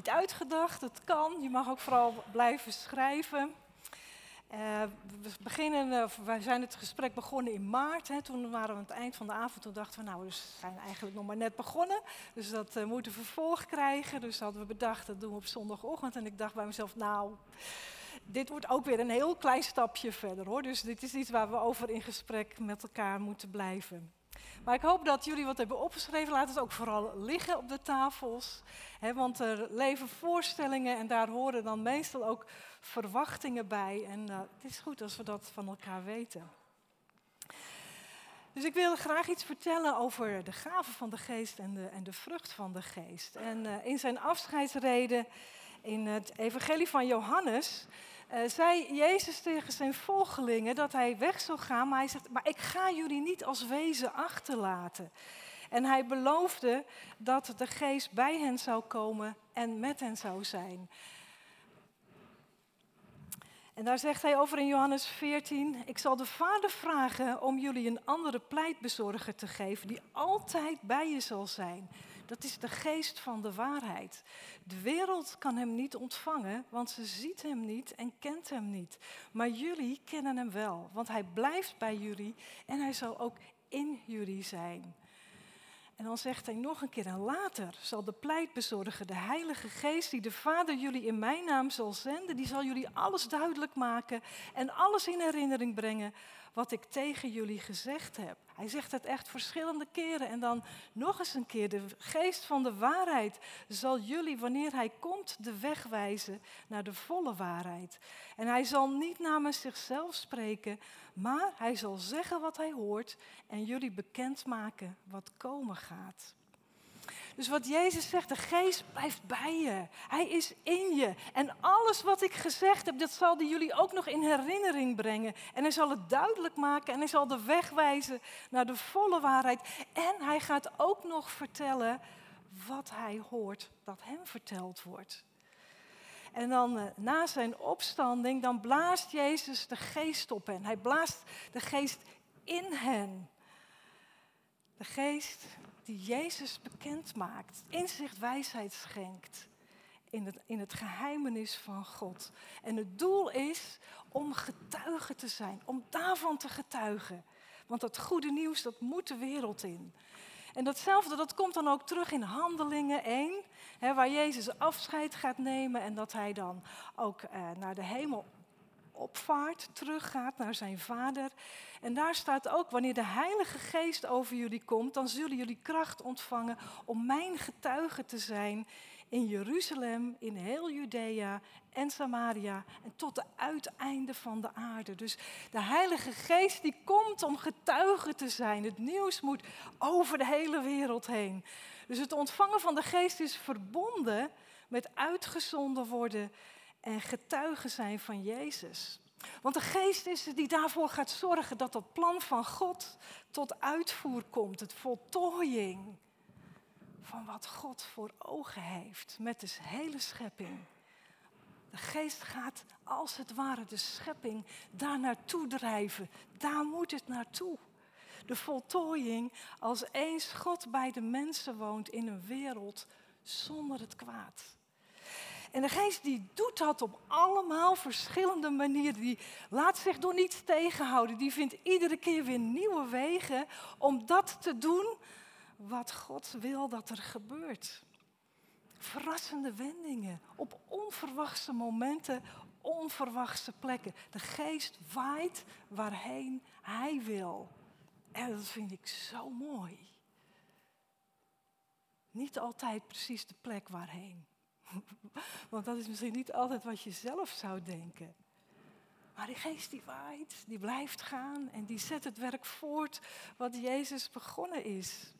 niet uitgedacht, het kan. Je mag ook vooral blijven schrijven. Uh, we, beginnen, wij zijn het gesprek begonnen in maart. Hè. Toen waren we aan het eind van de avond. Toen dachten we, nou, we zijn eigenlijk nog maar net begonnen. Dus dat uh, moet een vervolg krijgen. Dus hadden we bedacht, dat doen we op zondagochtend. En ik dacht bij mezelf, nou, dit wordt ook weer een heel klein stapje verder hoor. Dus dit is iets waar we over in gesprek met elkaar moeten blijven. Maar ik hoop dat jullie wat hebben opgeschreven. Laat het ook vooral liggen op de tafels. Want er leven voorstellingen en daar horen dan meestal ook verwachtingen bij. En uh, het is goed als we dat van elkaar weten. Dus ik wil graag iets vertellen over de gaven van de geest en de, en de vrucht van de geest. En uh, in zijn afscheidsreden in het evangelie van Johannes uh, zei Jezus tegen zijn volgelingen dat hij weg zou gaan, maar hij zegt, maar ik ga jullie niet als wezen achterlaten. En hij beloofde dat de geest bij hen zou komen en met hen zou zijn. En daar zegt hij over in Johannes 14: Ik zal de Vader vragen om jullie een andere pleitbezorger te geven, die altijd bij je zal zijn. Dat is de geest van de waarheid. De wereld kan hem niet ontvangen, want ze ziet hem niet en kent hem niet. Maar jullie kennen hem wel, want hij blijft bij jullie en hij zal ook in jullie zijn. En dan zegt hij nog een keer, en later zal de pleitbezorger, de Heilige Geest, die de Vader jullie in mijn naam zal zenden, die zal jullie alles duidelijk maken en alles in herinnering brengen wat ik tegen jullie gezegd heb. Hij zegt het echt verschillende keren en dan nog eens een keer. De geest van de waarheid zal jullie, wanneer hij komt, de weg wijzen naar de volle waarheid. En hij zal niet namens zichzelf spreken, maar hij zal zeggen wat hij hoort en jullie bekendmaken wat komen gaat. Dus wat Jezus zegt, de geest blijft bij je. Hij is in je. En alles wat ik gezegd heb, dat zal hij jullie ook nog in herinnering brengen. En hij zal het duidelijk maken en hij zal de weg wijzen naar de volle waarheid. En hij gaat ook nog vertellen wat hij hoort dat hem verteld wordt. En dan uh, na zijn opstanding, dan blaast Jezus de geest op hen. Hij blaast de geest in hen. De geest Jezus bekend maakt, inzicht, wijsheid schenkt in het, in het geheimenis van God. En het doel is om getuige te zijn, om daarvan te getuigen. Want dat goede nieuws, dat moet de wereld in. En datzelfde, dat komt dan ook terug in Handelingen 1, hè, waar Jezus afscheid gaat nemen en dat hij dan ook eh, naar de hemel opvaart, teruggaat naar zijn vader. En daar staat ook, wanneer de Heilige Geest over jullie komt, dan zullen jullie kracht ontvangen om mijn getuige te zijn in Jeruzalem, in heel Judea en Samaria en tot de uiteinde van de aarde. Dus de Heilige Geest die komt om getuige te zijn. Het nieuws moet over de hele wereld heen. Dus het ontvangen van de Geest is verbonden met uitgezonden worden en getuigen zijn van Jezus. Want de geest is die daarvoor gaat zorgen dat dat plan van God tot uitvoer komt. Het voltooiing van wat God voor ogen heeft met de hele schepping. De geest gaat als het ware de schepping daar naartoe drijven. Daar moet het naartoe. De voltooiing als eens God bij de mensen woont in een wereld zonder het kwaad. En de geest die doet dat op allemaal verschillende manieren. Die laat zich door niets tegenhouden. Die vindt iedere keer weer nieuwe wegen om dat te doen wat God wil dat er gebeurt. Verrassende wendingen op onverwachte momenten, onverwachte plekken. De geest waait waarheen hij wil. En dat vind ik zo mooi. Niet altijd precies de plek waarheen. Want dat is misschien niet altijd wat je zelf zou denken. Maar die geest die waait, die blijft gaan en die zet het werk voort wat Jezus begonnen is.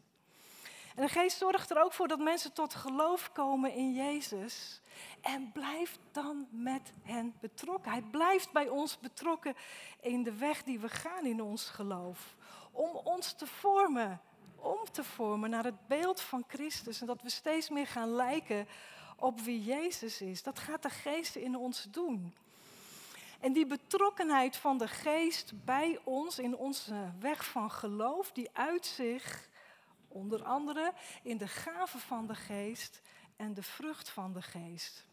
En de geest zorgt er ook voor dat mensen tot geloof komen in Jezus. En blijft dan met hen betrokken. Hij blijft bij ons betrokken in de weg die we gaan in ons geloof. Om ons te vormen, om te vormen naar het beeld van Christus. En dat we steeds meer gaan lijken op wie Jezus is. Dat gaat de geest in ons doen. En die betrokkenheid van de geest bij ons in onze weg van geloof, die uit zich onder andere in de gave van de geest en de vrucht van de geest.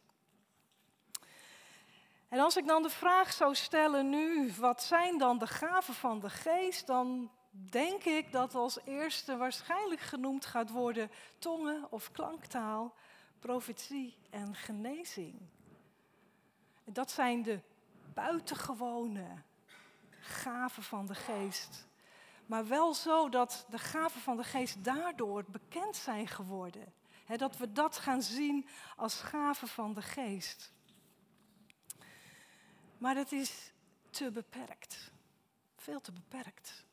En als ik dan de vraag zou stellen nu, wat zijn dan de gaven van de geest, dan denk ik dat als eerste waarschijnlijk genoemd gaat worden tongen of klanktaal, profetie en genezing. Dat zijn de buitengewone gaven van de geest. Maar wel zo dat de gaven van de geest daardoor bekend zijn geworden. dat we dat gaan zien als gaven van de geest. Maar dat is te beperkt. Veel te beperkt.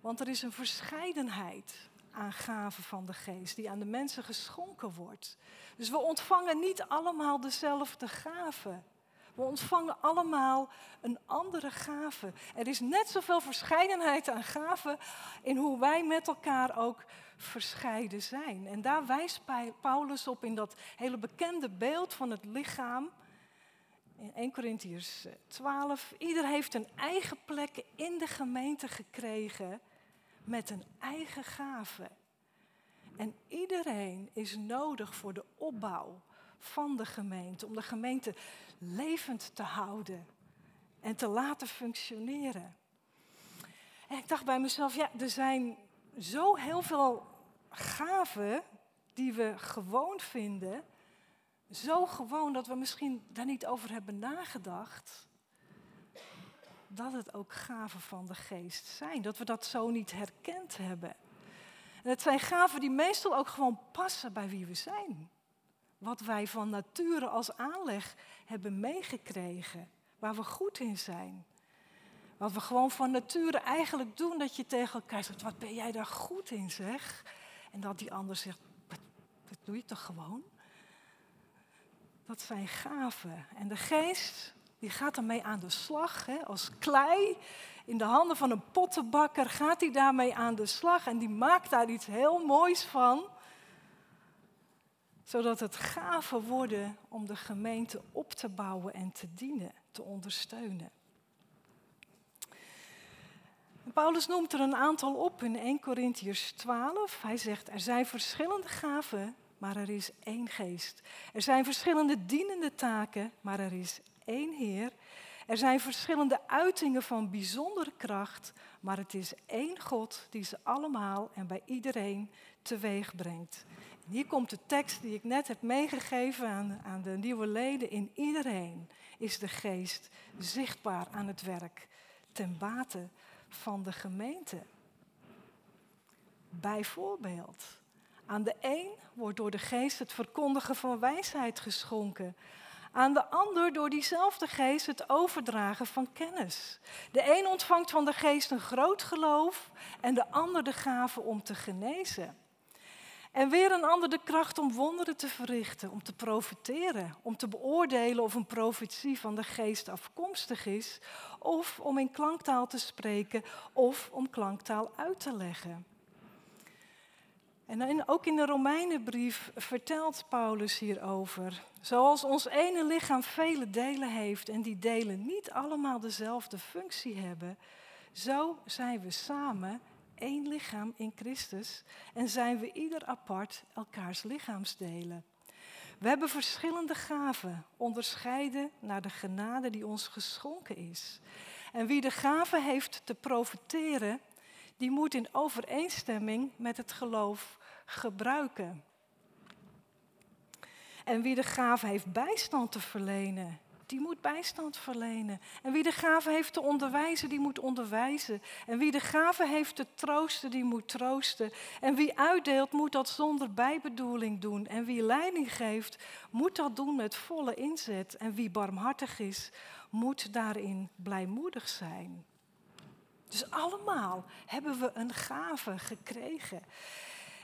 Want er is een verscheidenheid aan gaven van de geest die aan de mensen geschonken wordt. Dus we ontvangen niet allemaal dezelfde gaven. We ontvangen allemaal een andere gave. Er is net zoveel verscheidenheid aan gaven in hoe wij met elkaar ook verscheiden zijn. En daar wijst Paulus op in dat hele bekende beeld van het lichaam. In 1 Corinthians 12. Ieder heeft een eigen plek in de gemeente gekregen met een eigen gave. En iedereen is nodig voor de opbouw van de gemeente, om de gemeente levend te houden en te laten functioneren. En ik dacht bij mezelf, ja, er zijn zo heel veel gaven die we gewoon vinden. Zo gewoon dat we misschien daar niet over hebben nagedacht. Dat het ook gaven van de geest zijn. Dat we dat zo niet herkend hebben. En het zijn gaven die meestal ook gewoon passen bij wie we zijn. Wat wij van nature als aanleg hebben meegekregen. Waar we goed in zijn. Wat we gewoon van nature eigenlijk doen, dat je tegen elkaar zegt, wat ben jij daar goed in zeg? En dat die ander zegt, dat doe je toch gewoon? Dat zijn gaven. En de geest, die gaat ermee aan de slag. Hè? Als klei in de handen van een pottenbakker gaat hij daarmee aan de slag. En die maakt daar iets heel moois van zodat het gaven worden om de gemeente op te bouwen en te dienen, te ondersteunen. Paulus noemt er een aantal op in 1 Corinthians 12. Hij zegt, er zijn verschillende gaven, maar er is één geest. Er zijn verschillende dienende taken, maar er is één Heer. Er zijn verschillende uitingen van bijzondere kracht, maar het is één God die ze allemaal en bij iedereen teweeg brengt. Hier komt de tekst die ik net heb meegegeven aan, aan de nieuwe leden. In iedereen is de geest zichtbaar aan het werk ten bate van de gemeente. Bijvoorbeeld, aan de een wordt door de geest het verkondigen van wijsheid geschonken. Aan de ander door diezelfde geest het overdragen van kennis. De een ontvangt van de geest een groot geloof en de ander de gave om te genezen. En weer een ander de kracht om wonderen te verrichten, om te profiteren, om te beoordelen of een profetie van de geest afkomstig is, of om in klanktaal te spreken, of om klanktaal uit te leggen. En ook in de Romeinenbrief vertelt Paulus hierover. Zoals ons ene lichaam vele delen heeft en die delen niet allemaal dezelfde functie hebben, zo zijn we samen één lichaam in Christus en zijn we ieder apart elkaars lichaamsdelen. We hebben verschillende gaven, onderscheiden naar de genade die ons geschonken is. En wie de gave heeft te profiteren, die moet in overeenstemming met het geloof gebruiken. En wie de gave heeft bijstand te verlenen, die moet bijstand verlenen. En wie de gave heeft te onderwijzen, die moet onderwijzen. En wie de gave heeft te troosten, die moet troosten. En wie uitdeelt, moet dat zonder bijbedoeling doen. En wie leiding geeft, moet dat doen met volle inzet. En wie barmhartig is, moet daarin blijmoedig zijn. Dus allemaal hebben we een gave gekregen.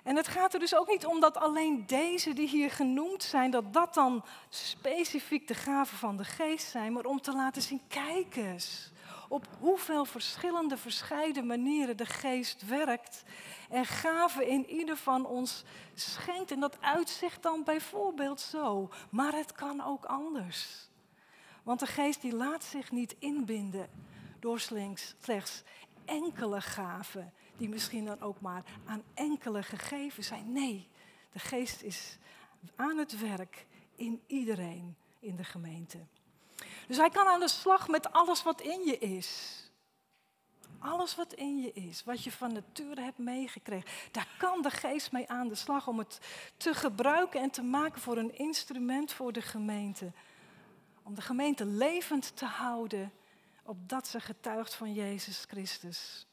En het gaat er dus ook niet om dat alleen deze die hier genoemd zijn, dat dat dan specifiek de gaven van de geest zijn, maar om te laten zien, kijk eens op hoeveel verschillende, verscheiden manieren de geest werkt en gaven in ieder van ons schenkt. En dat uitzicht dan bijvoorbeeld zo, maar het kan ook anders. Want de geest die laat zich niet inbinden door slechts enkele gaven die misschien dan ook maar aan enkele gegeven zijn. Nee, de geest is aan het werk in iedereen in de gemeente. Dus hij kan aan de slag met alles wat in je is. Alles wat in je is, wat je van nature hebt meegekregen, daar kan de geest mee aan de slag om het te gebruiken en te maken voor een instrument voor de gemeente. Om de gemeente levend te houden, opdat ze getuigt van Jezus Christus.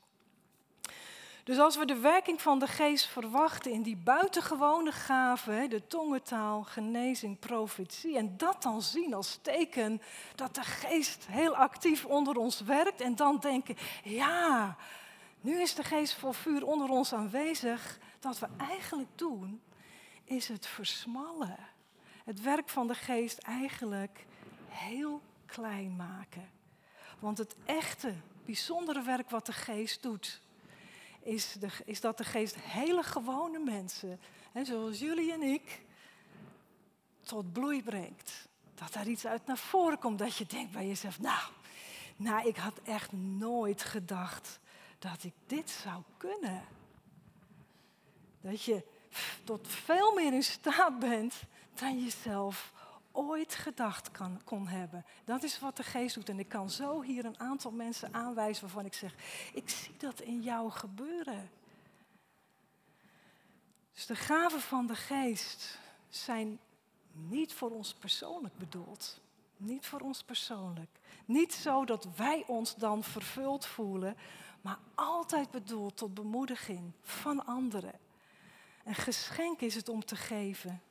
Dus als we de werking van de geest verwachten in die buitengewone gaven, de tongentaal, genezing, profetie, en dat dan zien als teken dat de geest heel actief onder ons werkt, en dan denken, ja, nu is de geest vol vuur onder ons aanwezig, dat we eigenlijk doen, is het versmallen. Het werk van de geest eigenlijk heel klein maken. Want het echte, bijzondere werk wat de geest doet, is, de, is dat de geest hele gewone mensen, hè, zoals jullie en ik, tot bloei brengt. Dat daar iets uit naar voren komt, dat je denkt bij jezelf, nou, nou, ik had echt nooit gedacht dat ik dit zou kunnen. Dat je tot veel meer in staat bent dan jezelf ooit gedacht kan, kon hebben. Dat is wat de geest doet. En ik kan zo hier een aantal mensen aanwijzen waarvan ik zeg, ik zie dat in jou gebeuren. Dus de gaven van de geest zijn niet voor ons persoonlijk bedoeld. Niet voor ons persoonlijk. Niet zo dat wij ons dan vervuld voelen, maar altijd bedoeld tot bemoediging van anderen. Een geschenk is het om te geven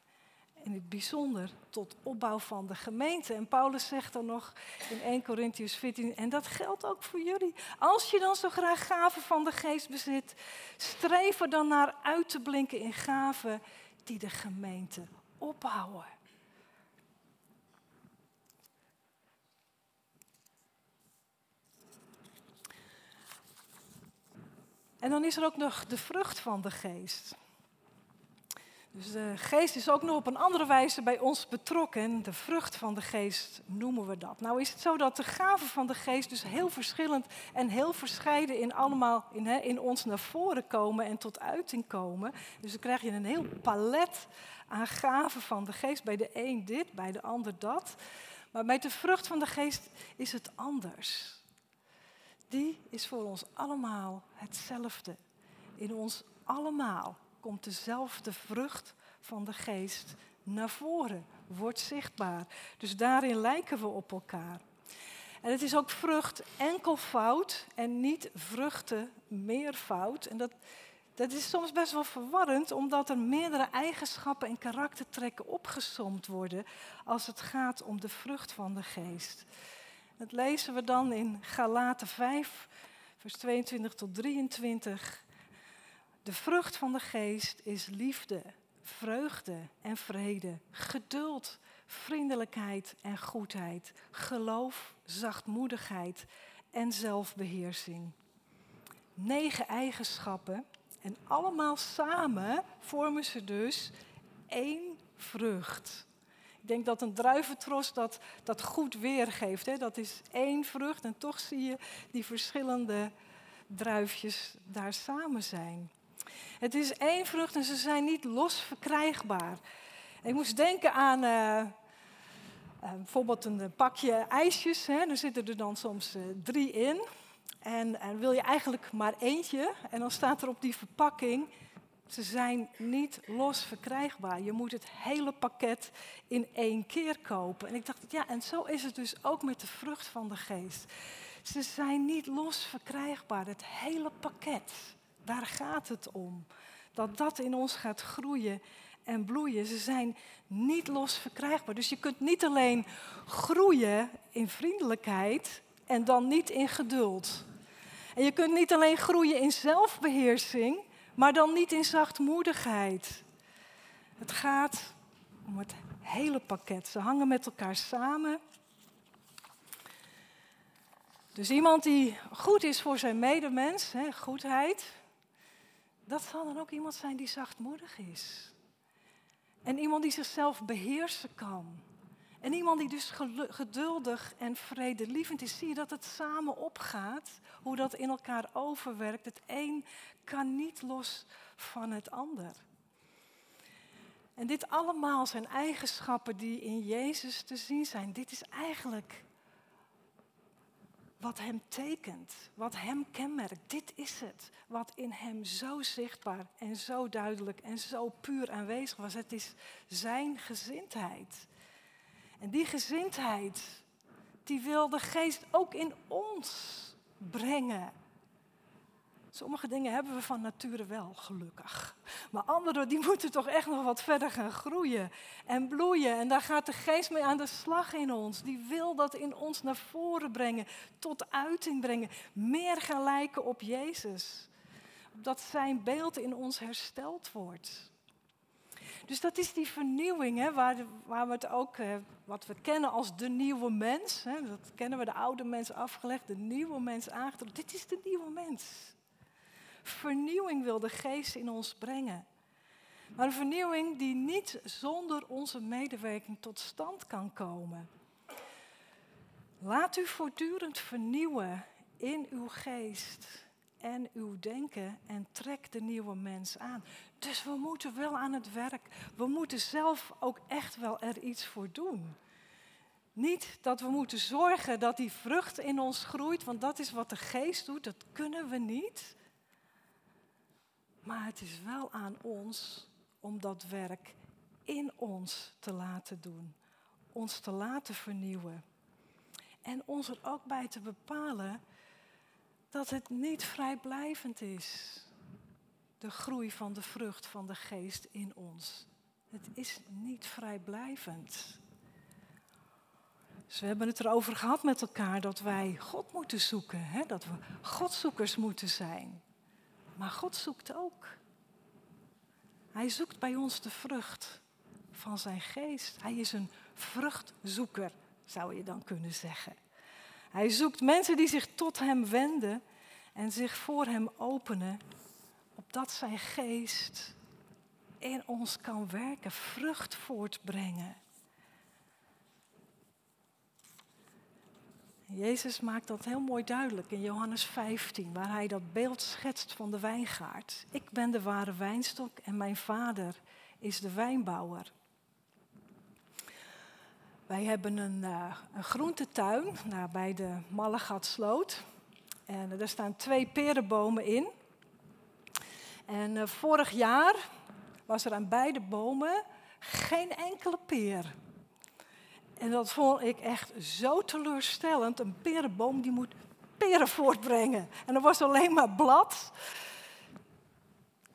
in het bijzonder tot opbouw van de gemeente. En Paulus zegt dan nog in 1 Corinthians 14, en dat geldt ook voor jullie. Als je dan zo graag gaven van de geest bezit, streef er dan naar uit te blinken in gaven die de gemeente opbouwen. En dan is er ook nog de vrucht van de geest. Dus de geest is ook nog op een andere wijze bij ons betrokken. De vrucht van de geest noemen we dat. Nou is het zo dat de gaven van de geest dus heel verschillend en heel verscheiden in allemaal in, in ons naar voren komen en tot uiting komen. Dus dan krijg je een heel palet aan gaven van de geest. Bij de een dit, bij de ander dat. Maar bij de vrucht van de geest is het anders. Die is voor ons allemaal hetzelfde. In ons allemaal komt dezelfde vrucht van de geest naar voren, wordt zichtbaar. Dus daarin lijken we op elkaar. En het is ook vrucht enkelvoud en niet vruchten meervoud. En dat, dat is soms best wel verwarrend, omdat er meerdere eigenschappen en karaktertrekken opgesomd worden als het gaat om de vrucht van de geest. Dat lezen we dan in Galaten 5, vers 22 tot 23. De vrucht van de geest is liefde, vreugde en vrede, geduld, vriendelijkheid en goedheid, geloof, zachtmoedigheid en zelfbeheersing. Negen eigenschappen en allemaal samen vormen ze dus één vrucht. Ik denk dat een druiventros dat, dat goed weergeeft. Hè? Dat is één vrucht en toch zie je die verschillende druifjes daar samen zijn. Het is één vrucht en ze zijn niet los verkrijgbaar. Ik moest denken aan uh, uh, bijvoorbeeld een pakje ijsjes. Hè. Er zitten er dan soms drie in. En, en, wil je eigenlijk maar eentje. En dan staat er op die verpakking, ze zijn niet los verkrijgbaar. Je moet het hele pakket in één keer kopen. En ik dacht, ja, en zo is het dus ook met de vrucht van de geest. Ze zijn niet los verkrijgbaar, het hele pakket. Daar gaat het om. Dat dat in ons gaat groeien en bloeien. Ze zijn niet los verkrijgbaar. Dus je kunt niet alleen groeien in vriendelijkheid en dan niet in geduld. En je kunt niet alleen groeien in zelfbeheersing, maar dan niet in zachtmoedigheid. Het gaat om het hele pakket. Ze hangen met elkaar samen. Dus iemand die goed is voor zijn medemens, hè, goedheid, dat zal dan ook iemand zijn die zachtmoedig is. En iemand die zichzelf beheersen kan. En iemand die dus geduldig en vredelievend is. Zie je dat het samen opgaat? Hoe dat in elkaar overwerkt. Het een kan niet los van het ander. En dit allemaal zijn eigenschappen die in Jezus te zien zijn. Dit is eigenlijk wat Hem tekent, wat Hem kenmerkt. Dit is het, wat in Hem zo zichtbaar en zo duidelijk en zo puur aanwezig was. Het is Zijn gezindheid. En die gezindheid, die wil de Geest ook in ons brengen. Sommige dingen hebben we van nature wel, gelukkig. Maar andere die moeten toch echt nog wat verder gaan groeien en bloeien. En daar gaat de geest mee aan de slag in ons. Die wil dat in ons naar voren brengen, tot uiting brengen. Meer gaan lijken op Jezus. Dat zijn beeld in ons hersteld wordt. Dus dat is die vernieuwing, hè, waar, waar we het ook, eh, wat we kennen als de nieuwe mens. Hè, dat kennen we de oude mens afgelegd, de nieuwe mens aangedrukt. Dit is de nieuwe mens. Vernieuwing wil de geest in ons brengen. Maar een vernieuwing die niet zonder onze medewerking tot stand kan komen. Laat u voortdurend vernieuwen in uw geest en uw denken en trek de nieuwe mens aan. Dus we moeten wel aan het werk. We moeten zelf ook echt wel er iets voor doen. Niet dat we moeten zorgen dat die vrucht in ons groeit, want dat is wat de geest doet, dat kunnen we niet. Maar het is wel aan ons om dat werk in ons te laten doen, ons te laten vernieuwen. En ons er ook bij te bepalen dat het niet vrijblijvend is. De groei van de vrucht van de geest in ons. Het is niet vrijblijvend. Dus we hebben het erover gehad met elkaar dat wij God moeten zoeken. Hè? Dat we Godzoekers moeten zijn. Maar God zoekt ook. Hij zoekt bij ons de vrucht van zijn geest. Hij is een vruchtzoeker, zou je dan kunnen zeggen. Hij zoekt mensen die zich tot hem wenden en zich voor hem openen, opdat zijn geest in ons kan werken, vrucht voortbrengen. Jezus maakt dat heel mooi duidelijk in Johannes 15, waar hij dat beeld schetst van de wijngaard. Ik ben de ware wijnstok en mijn vader is de wijnbouwer. Wij hebben een, uh, een groentetuin bij de Mallegatsloot. En er staan twee perenbomen in. En uh, vorig jaar was er aan beide bomen geen enkele peer. En dat vond ik echt zo teleurstellend. Een perenboom die moet peren voortbrengen. En er was alleen maar blad.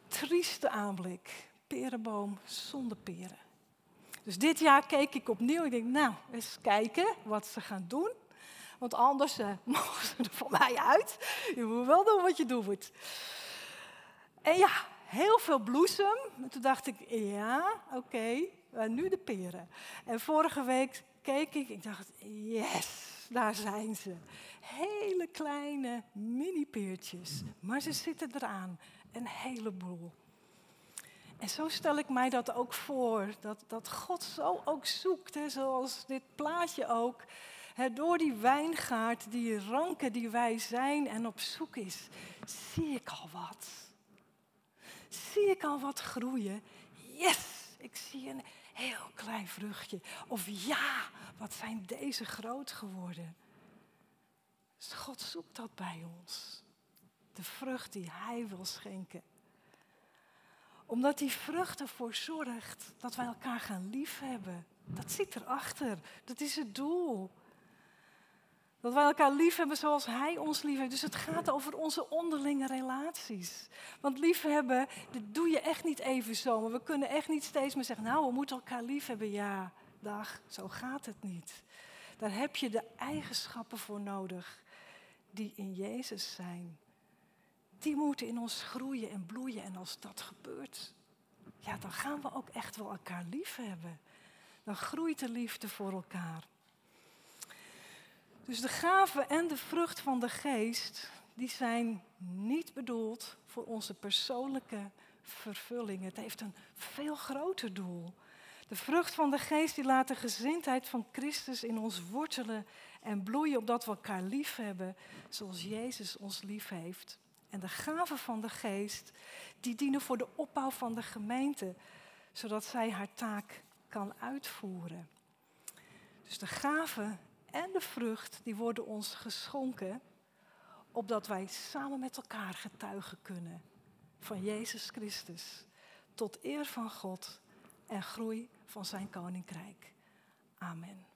Trieste aanblik. Perenboom zonder peren. Dus dit jaar keek ik opnieuw. Ik denk, nou, eens kijken wat ze gaan doen. Want anders uh, mogen ze er voor mij uit. Je moet wel doen wat je doen moet. En ja, heel veel bloesem. En toen dacht ik, ja, oké, nu de peren. En vorige week keek ik, ik dacht, yes, daar zijn ze. Hele kleine mini-peertjes, maar ze zitten eraan, een heleboel. En zo stel ik mij dat ook voor, dat, dat God zo ook zoekt, hè, zoals dit plaatje ook. Hè, door die wijngaard, die ranken die wij zijn en op zoek is, zie ik al wat. Zie ik al wat groeien. Yes, ik zie een heel klein vruchtje. Of ja, wat zijn deze groot geworden. Dus God zoekt dat bij ons. De vrucht die Hij wil schenken. Omdat die vrucht ervoor zorgt dat wij elkaar gaan liefhebben. Dat zit erachter. Dat is het doel. Dat wij elkaar lief hebben zoals Hij ons lief heeft. Dus het gaat over onze onderlinge relaties. Want liefhebben, dat doe je echt niet even zo. Maar we kunnen echt niet steeds meer zeggen, nou, we moeten elkaar lief hebben. Ja, dag, zo gaat het niet. Daar heb je de eigenschappen voor nodig die in Jezus zijn. Die moeten in ons groeien en bloeien. En als dat gebeurt, ja, dan gaan we ook echt wel elkaar lief hebben. Dan groeit de liefde voor elkaar. Dus de gaven en de vrucht van de geest, die zijn niet bedoeld voor onze persoonlijke vervulling. Het heeft een veel groter doel. De vrucht van de geest die laat de gezindheid van Christus in ons wortelen en bloeien opdat we elkaar lief hebben zoals Jezus ons lief heeft. En de gaven van de geest die dienen voor de opbouw van de gemeente, zodat zij haar taak kan uitvoeren. Dus de gave en de vrucht, die worden ons geschonken, opdat wij samen met elkaar getuigen kunnen van Jezus Christus, tot eer van God en groei van zijn koninkrijk. Amen.